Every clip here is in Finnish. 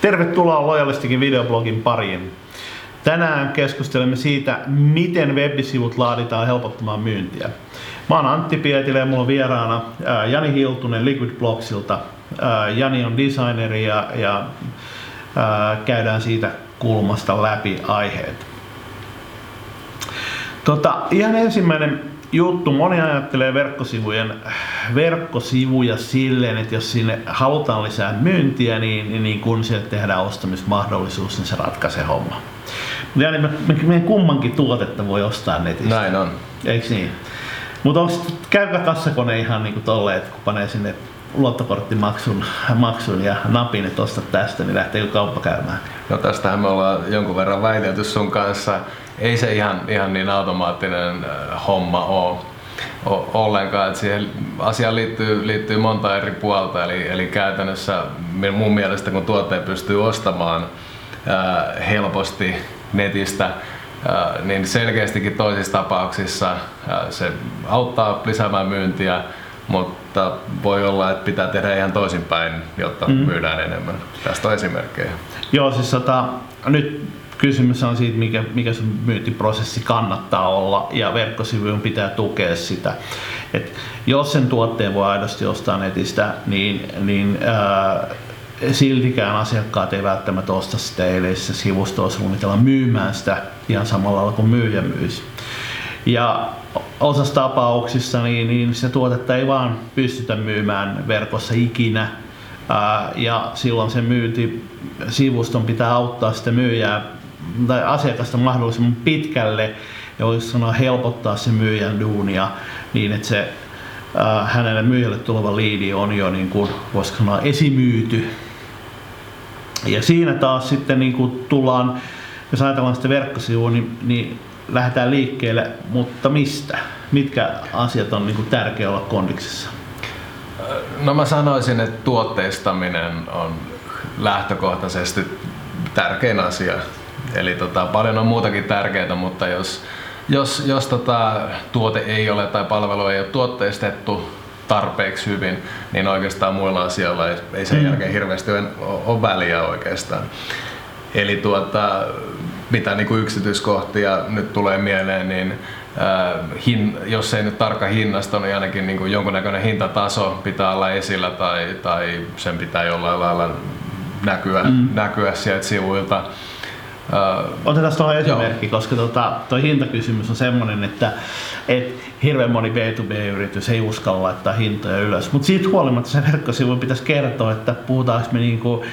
Tervetuloa Lojalistikin videoblogin pariin. Tänään keskustelemme siitä, miten webisivut laaditaan helpottamaan myyntiä. Mä oon Antti Pietilä ja mulla on vieraana Jani Hiltunen Liquid Blogsilta. Jani on designeri ja, ja käydään siitä kulmasta läpi aiheet. Tota, ihan ensimmäinen juttu. Moni ajattelee verkkosivujen, verkkosivuja silleen, että jos sinne halutaan lisää myyntiä, niin, niin kun sieltä tehdään ostamismahdollisuus, niin se ratkaisee homma. Ja niin me, me, meidän kummankin tuotetta voi ostaa netistä. Näin on. Eikö niin? Mutta käykö kassakone ihan niin kuin tolleen, että kun panee sinne luottokorttimaksun maksun ja napin, että ostat tästä, niin lähtee kauppa käymään? No tästähän me ollaan jonkun verran väitelty sun kanssa ei se ihan, ihan niin automaattinen äh, homma ole ollenkaan. Että siihen asiaan liittyy, liittyy monta eri puolta, eli, eli käytännössä mun mielestä kun tuotteen pystyy ostamaan ää, helposti netistä, ää, niin selkeästikin toisissa tapauksissa ää, se auttaa lisäämään myyntiä, mutta voi olla, että pitää tehdä ihan toisinpäin, jotta mm. myydään enemmän. Tästä on esimerkkejä. Joo, siis tota, nyt kysymys on siitä, mikä, mikä se myyntiprosessi kannattaa olla ja verkkosivujen pitää tukea sitä. Et jos sen tuotteen voi aidosti ostaa netistä, niin, niin ää, siltikään asiakkaat ei välttämättä osta sitä, ellei se sivustoa suunnitella myymään sitä ihan samalla lailla kuin myyjä myisi. Ja osassa tapauksissa niin, niin se tuotetta ei vaan pystytä myymään verkossa ikinä, ja silloin se myynti sivuston pitää auttaa sitä myyjää tai asiakasta mahdollisimman pitkälle ja voisi sanoa helpottaa se myyjän duunia niin, että se äh, hänelle myyjälle tuleva liidi on jo niin kuin, voisi sanoa esimyyty. Ja siinä taas sitten niin kuin tullaan, jos ajatellaan sitä verkkosivua, niin, niin lähdetään liikkeelle, mutta mistä? Mitkä asiat on niin kuin tärkeä olla kondiksessa? No mä sanoisin, että tuotteistaminen on lähtökohtaisesti tärkein asia Eli tota, paljon on muutakin tärkeää, mutta jos, jos, jos tota, tuote ei ole tai palvelu ei ole tuotteistettu tarpeeksi hyvin, niin oikeastaan muilla asioilla ei, ei sen mm. jälkeen hirveästi ole, ole väliä oikeastaan. Eli tuota, mitä niin kuin yksityiskohtia nyt tulee mieleen, niin äh, hin, jos ei nyt tarkka hinnasta, niin ainakin niin kuin jonkunnäköinen hintataso pitää olla esillä tai, tai sen pitää jollain lailla näkyä, mm. näkyä sieltä sivuilta. Uh, Otetaan tuohon esimerkki, joo. koska tota, tuo hintakysymys on semmoinen, että et hirveän moni B2B-yritys ei uskalla laittaa hintoja ylös. Mutta siitä huolimatta se verkkosivu pitäisi kertoa, että puhutaanko me niinku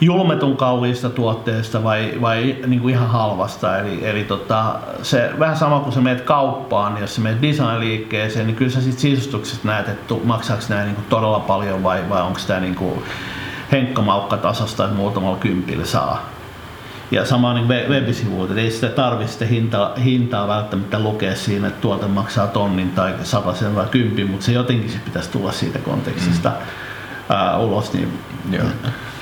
julmetun kalliista tuotteesta vai, vai niinku ihan halvasta. Eli, eli tota, se vähän sama kuin sä meet kauppaan, niin jos sä meet design-liikkeeseen, niin kyllä sä sit sisustuksesta näet, että maksaako nämä niinku todella paljon vai, vai onko tämä niinku henkkomaukka tasosta, että muutamalla kympillä saa. Ja sama niin web-sivuilta, ei sitä tarvitse sitä hintaa, hintaa välttämättä lukea siinä, että tuote maksaa tonnin tai sen vai kympin, mutta se jotenkin se pitäisi tulla siitä kontekstista mm. ää, ulos. Niin, Joo.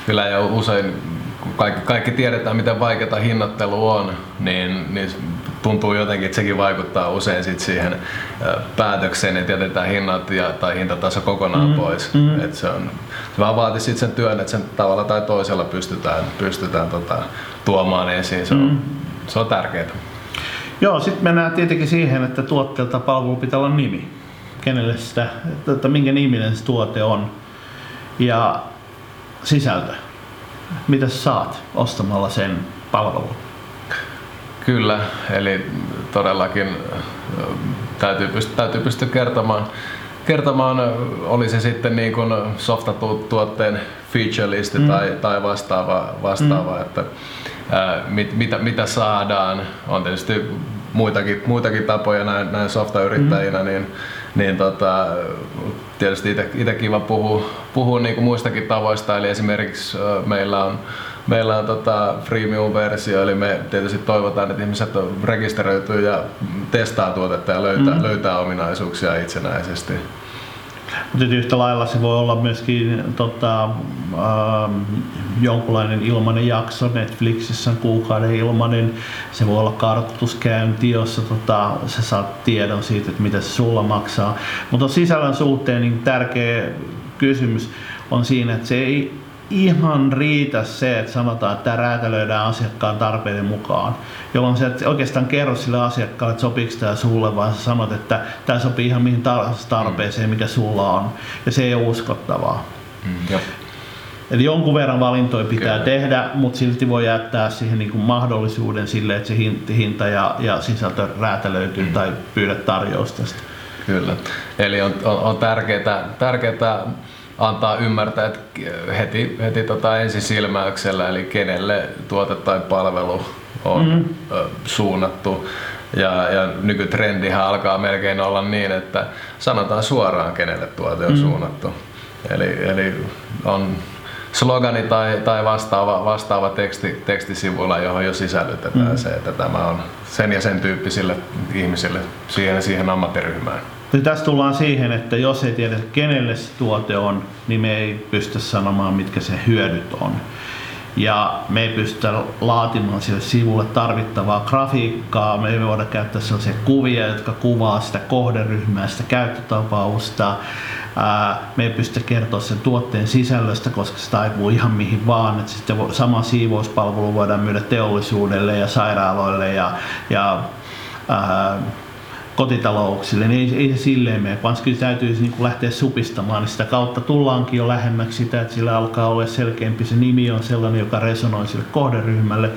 Kyllä ja usein kun kaikki, kaikki tiedetään miten vaikeaa hinnoittelu on, niin, niin tuntuu jotenkin, että sekin vaikuttaa usein sit siihen päätökseen, että jätetään hinnat ja, tai hintataso kokonaan mm, pois. Mm. Et se, on, se vaan vaatii sit sen työn, että sen tavalla tai toisella pystytään, pystytään tota, tuomaan esiin. Se on, mm. se on tärkeää. Joo, sitten mennään tietenkin siihen, että tuotteelta palvelu pitää olla nimi. Kenelle sitä, että minkä niminen se tuote on. Ja sisältö. Mitä saat ostamalla sen palvelun? Kyllä, eli todellakin täytyy pystyä, täytyy pystyä kertomaan, kertomaan, oli se sitten niin kuin softatuotteen feature listi mm. tai, tai vastaava, vastaava mm. että ää, mit, mitä, mitä saadaan. On tietysti muitakin, muitakin tapoja näin, näin softayrittäjinä, mm. niin, niin tota, tietysti itse kiva puhua, puhua niin kuin muistakin tavoista, eli esimerkiksi meillä on meillä on tota freemium-versio, eli me tietysti toivotaan, että ihmiset rekisteröityy ja testaa tuotetta ja löytää, mm. löytää ominaisuuksia itsenäisesti. Mutta yhtä lailla se voi olla myöskin tota, ähm, jonkunlainen ilmainen jakso Netflixissä kuukauden ilmainen. Se voi olla kartoituskäynti, jossa tota, sä saat tiedon siitä, että mitä se sulla maksaa. Mutta sisällön suhteen niin tärkeä kysymys on siinä, että se ei ihan riitä se, että sanotaan, että tämä räätälöidään asiakkaan tarpeiden mukaan, jolloin sä et oikeastaan kerro sille asiakkaalle, että sopiiko tämä sulle, vaan sä sanot, että tämä sopii ihan mihin tarpeeseen, mikä sulla on. Ja se ei ole uskottavaa. Mm, Eli jonkun verran valintoja pitää Kyllä. tehdä, mutta silti voi jättää siihen niin kuin mahdollisuuden sille, että se hinta ja, ja sisältö räätälöityy mm. tai pyydä tarjous tästä. Kyllä. Eli on, on, on tärkeää, tärkeää antaa ymmärtää että heti, heti tota ensisilmäyksellä, eli kenelle tuote tai palvelu on mm-hmm. suunnattu. Ja, ja nykytrendihän alkaa melkein olla niin, että sanotaan suoraan, kenelle tuote on mm-hmm. suunnattu. Eli, eli on slogani tai, tai vastaava, vastaava teksti, tekstisivuilla, johon jo sisällytetään mm. se, että tämä on sen ja sen tyyppisille ihmisille siihen siihen ammattiryhmään. Ja tässä tullaan siihen, että jos ei tiedä kenelle se tuote on, niin me ei pysty sanomaan mitkä se hyödyt on. Ja me ei pystytä laatimaan sille sivulle tarvittavaa grafiikkaa, me ei voida käyttää sellaisia kuvia, jotka kuvaa sitä kohderyhmää, sitä käyttötapausta. Me ei pystytä kertoa sen tuotteen sisällöstä, koska se taipuu ihan mihin vaan. Että sitten sama siivouspalvelu voidaan myydä teollisuudelle ja sairaaloille ja, ja ää, kotitalouksille, niin ei, ei se silleen mene, vaan kyllä täytyisi niin lähteä supistamaan, niin sitä kautta tullaankin jo lähemmäksi sitä, että sillä alkaa olla selkeämpi, se nimi on sellainen, joka resonoi sille kohderyhmälle,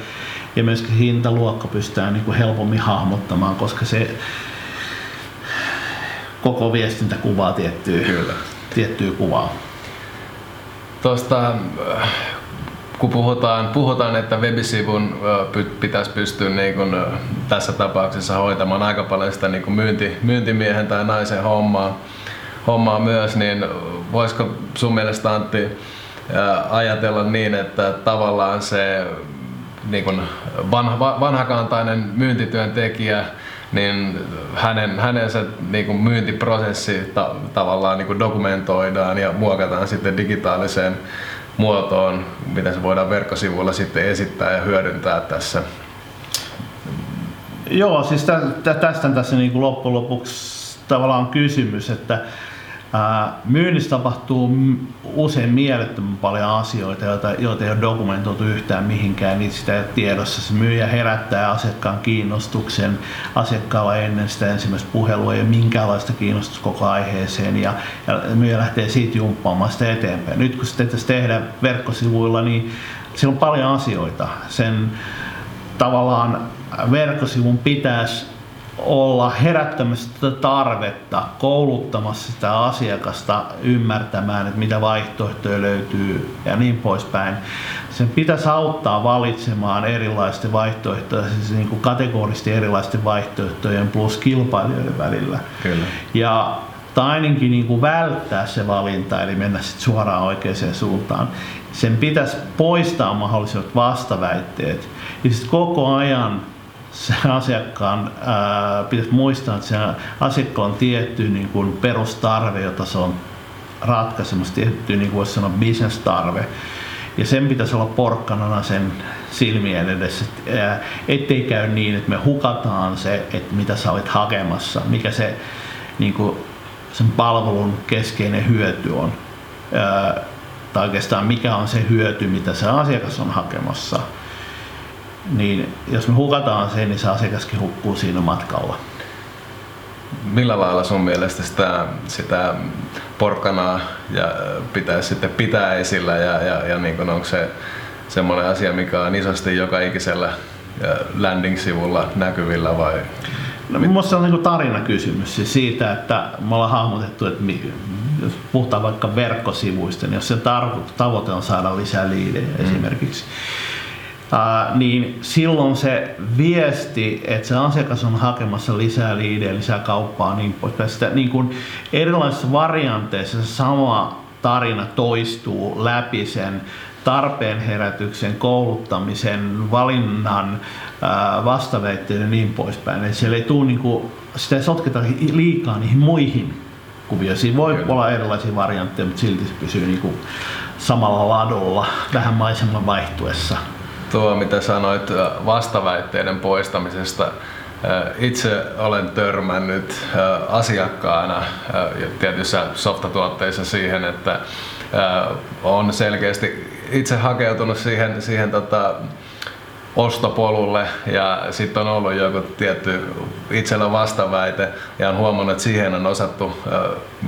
ja myöskin hintaluokka pystytään niin helpommin hahmottamaan, koska se koko viestintä kuvaa tiettyä, Kyllä. tiettyä kuvaa. Tuosta kun puhutaan, puhutaan että webisivun pitäisi pystyä niin kuin tässä tapauksessa hoitamaan aika paljon sitä niin kuin myynti, myyntimiehen tai naisen hommaa, hommaa myös, niin voisiko sun mielestä Antti ajatella niin, että tavallaan se niin kuin vanha, vanhakantainen myyntityöntekijä, niin hänen, hänen se niin kuin myyntiprosessi ta, tavallaan niin kuin dokumentoidaan ja muokataan sitten digitaaliseen muotoon, miten se voidaan verkkosivuilla sitten esittää ja hyödyntää tässä. Joo, siis tästä tässä niin kuin loppujen lopuksi tavallaan kysymys, että Myynnissä tapahtuu usein mielettömän paljon asioita, joita, joita ei ole dokumentoitu yhtään mihinkään, niin sitä ei ole tiedossa. Se myyjä herättää asiakkaan kiinnostuksen asiakkaalla ennen sitä ensimmäistä puhelua ja minkäänlaista kiinnostusta koko aiheeseen ja, ja myyjä lähtee siitä jumppaamaan sitä eteenpäin. Nyt kun sitä tehdään verkkosivuilla, niin siellä on paljon asioita. Sen tavallaan verkkosivun pitäisi olla herättämässä tätä tarvetta, kouluttamassa sitä asiakasta ymmärtämään, että mitä vaihtoehtoja löytyy ja niin poispäin. Sen pitäisi auttaa valitsemaan erilaisten vaihtoehtojen, siis niin kuin kategorisesti erilaisten vaihtoehtojen plus kilpailijoiden välillä. Kyllä. Ja tai ainakin niin kuin välttää se valinta, eli mennä sit suoraan oikeaan suuntaan. Sen pitäisi poistaa mahdolliset vastaväitteet. Ja sitten koko ajan se asiakkaan ää, pitäisi muistaa, että se asiakkaan on tietty niin kuin perustarve, jota se on ratkaisemassa, tietty niin kuin voisi sanoa business-tarve. Ja sen pitäisi olla porkkanana sen silmien edessä, ettei käy niin, että me hukataan se, että mitä sä olet hakemassa, mikä se niin kuin sen palvelun keskeinen hyöty on. Ää, tai oikeastaan mikä on se hyöty, mitä se asiakas on hakemassa niin jos me hukataan se, niin se asiakaskin hukkuu siinä matkalla. Millä lailla sun mielestä sitä, sitä porkkanaa ja pitäisi sitten pitää esillä ja, ja, ja niin onko se semmoinen asia, mikä on isosti joka ikisellä landing-sivulla näkyvillä vai? No, minusta se on niin tarinakysymys siis siitä, että me ollaan hahmotettu, että jos puhutaan vaikka verkkosivuista, niin jos se tavoite on saada lisää liidejä mm. esimerkiksi, Ää, niin silloin se viesti, että se asiakas on hakemassa lisää liidejä, lisää kauppaa niin poispäin. Sitä, niin kuin erilaisissa varianteissa se sama tarina toistuu läpi sen tarpeen herätyksen, kouluttamisen, valinnan, vastaveitteiden ja niin poispäin. Eli siellä ei tule, niin kuin, sitä ei sotketa liikaa niihin muihin kuvioihin. Siinä voi Kyllä. olla erilaisia variantteja, mutta silti se pysyy niin kuin samalla ladulla vähän maiseman vaihtuessa tuo, mitä sanoit vastaväitteiden poistamisesta. Itse olen törmännyt asiakkaana tietyissä softatuotteissa siihen, että on selkeästi itse hakeutunut siihen, siihen tota, ostopolulle ja sitten on ollut joku tietty itsellä vastaväite ja on huomannut, että siihen on osattu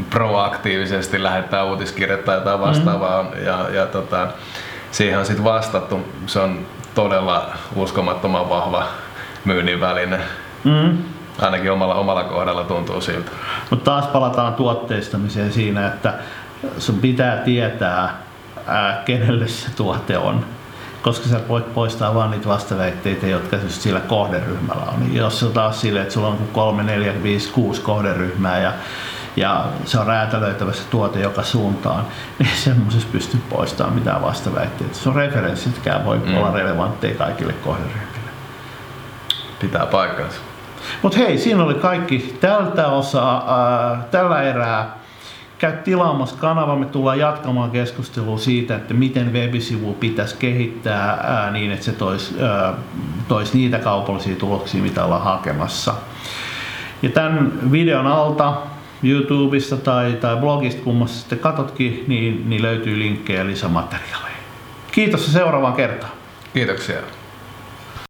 proaktiivisesti lähettää uutiskirjettä tai jotain vastaavaa mm. ja, ja tota, siihen on sitten vastattu. Se on todella uskomattoman vahva myynnin väline. Mm. Ainakin omalla, omalla kohdalla tuntuu siltä. Mutta taas palataan tuotteistamiseen siinä, että sun pitää tietää, ää, kenelle se tuote on koska sä voit poistaa vain niitä vastaväitteitä, jotka just sillä kohderyhmällä on. Jos se on taas silleen, että sulla on 3, 4, 5, 6 kohderyhmää ja, ja se on räätälöitävä se tuote joka suuntaan, niin semmoisessa pystyy poistamaan mitään vastaväitteitä. Se on referenssitkään voi mm. olla relevantteja kaikille kohderyhmille. Pitää paikkansa. Mutta hei, siinä oli kaikki tältä osaa, ää, tällä erää käy tilaamassa kanava. Me tullaan jatkamaan keskustelua siitä, että miten webisivu pitäisi kehittää ää, niin, että se toisi tois niitä kaupallisia tuloksia, mitä ollaan hakemassa. Ja tämän videon alta YouTubesta tai, tai blogista, kummassa sitten katotkin, niin, niin löytyy linkkejä lisämateriaaleja. Kiitos ja seuraavaan kertaan. Kiitoksia.